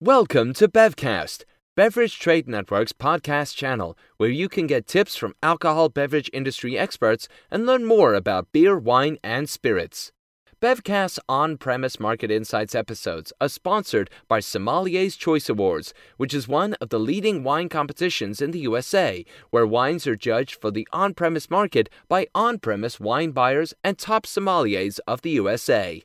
Welcome to Bevcast, Beverage Trade Network's podcast channel, where you can get tips from alcohol beverage industry experts and learn more about beer, wine, and spirits. Bevcast's on premise market insights episodes are sponsored by Sommelier's Choice Awards, which is one of the leading wine competitions in the USA, where wines are judged for the on premise market by on premise wine buyers and top sommeliers of the USA.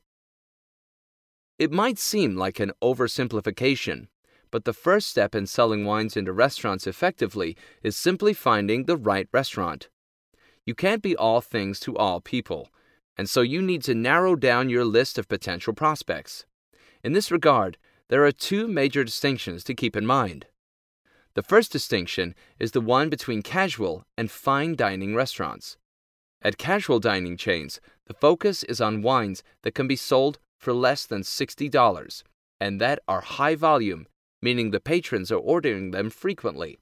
It might seem like an oversimplification, but the first step in selling wines into restaurants effectively is simply finding the right restaurant. You can't be all things to all people, and so you need to narrow down your list of potential prospects. In this regard, there are two major distinctions to keep in mind. The first distinction is the one between casual and fine dining restaurants. At casual dining chains, the focus is on wines that can be sold for less than $60 and that are high volume, meaning the patrons are ordering them frequently.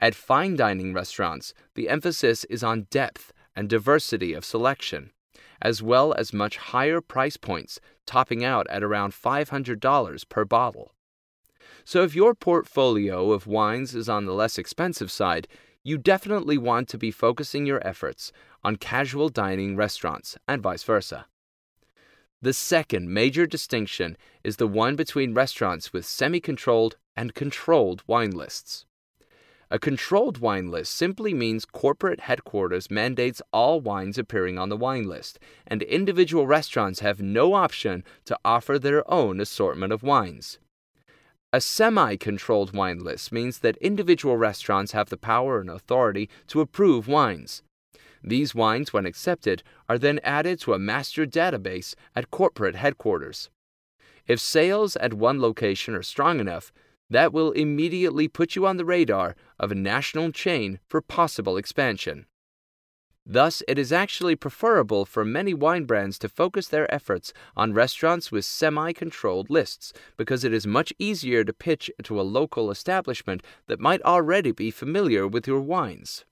At fine dining restaurants, the emphasis is on depth and diversity of selection, as well as much higher price points, topping out at around $500 per bottle. So, if your portfolio of wines is on the less expensive side, you definitely want to be focusing your efforts on casual dining restaurants and vice versa. The second major distinction is the one between restaurants with semi controlled and controlled wine lists. A controlled wine list simply means corporate headquarters mandates all wines appearing on the wine list, and individual restaurants have no option to offer their own assortment of wines. A semi controlled wine list means that individual restaurants have the power and authority to approve wines. These wines, when accepted, are then added to a master database at corporate headquarters. If sales at one location are strong enough, that will immediately put you on the radar of a national chain for possible expansion. Thus, it is actually preferable for many wine brands to focus their efforts on restaurants with semi controlled lists because it is much easier to pitch to a local establishment that might already be familiar with your wines.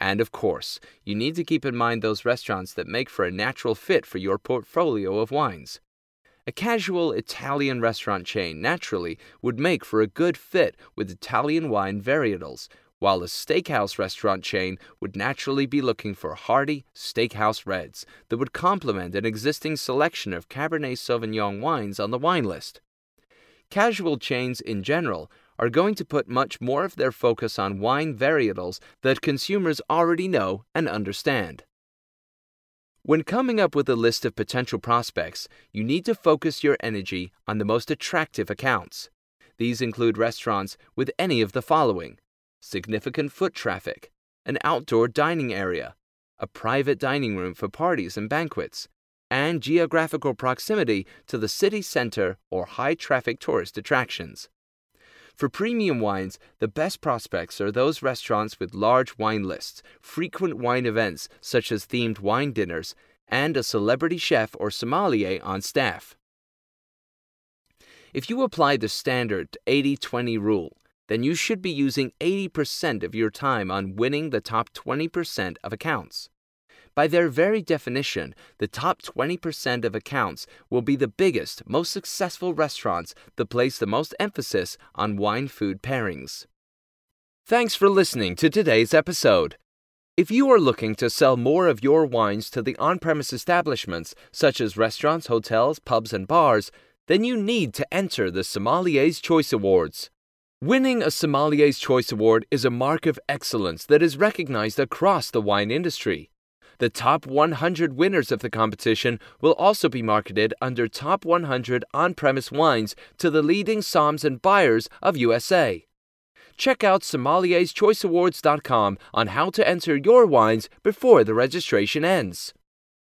And of course, you need to keep in mind those restaurants that make for a natural fit for your portfolio of wines. A casual Italian restaurant chain naturally would make for a good fit with Italian wine varietals, while a steakhouse restaurant chain would naturally be looking for hearty steakhouse reds that would complement an existing selection of Cabernet Sauvignon wines on the wine list. Casual chains in general are going to put much more of their focus on wine varietals that consumers already know and understand. When coming up with a list of potential prospects, you need to focus your energy on the most attractive accounts. These include restaurants with any of the following significant foot traffic, an outdoor dining area, a private dining room for parties and banquets, and geographical proximity to the city center or high traffic tourist attractions. For premium wines, the best prospects are those restaurants with large wine lists, frequent wine events such as themed wine dinners, and a celebrity chef or sommelier on staff. If you apply the standard 80 20 rule, then you should be using 80% of your time on winning the top 20% of accounts. By their very definition, the top 20% of accounts will be the biggest, most successful restaurants that place the most emphasis on wine food pairings. Thanks for listening to today's episode. If you are looking to sell more of your wines to the on premise establishments, such as restaurants, hotels, pubs, and bars, then you need to enter the Sommelier's Choice Awards. Winning a Sommelier's Choice Award is a mark of excellence that is recognized across the wine industry. The top 100 winners of the competition will also be marketed under Top 100 on premise wines to the leading somms and buyers of USA. Check out sommelierschoiceawards.com on how to enter your wines before the registration ends.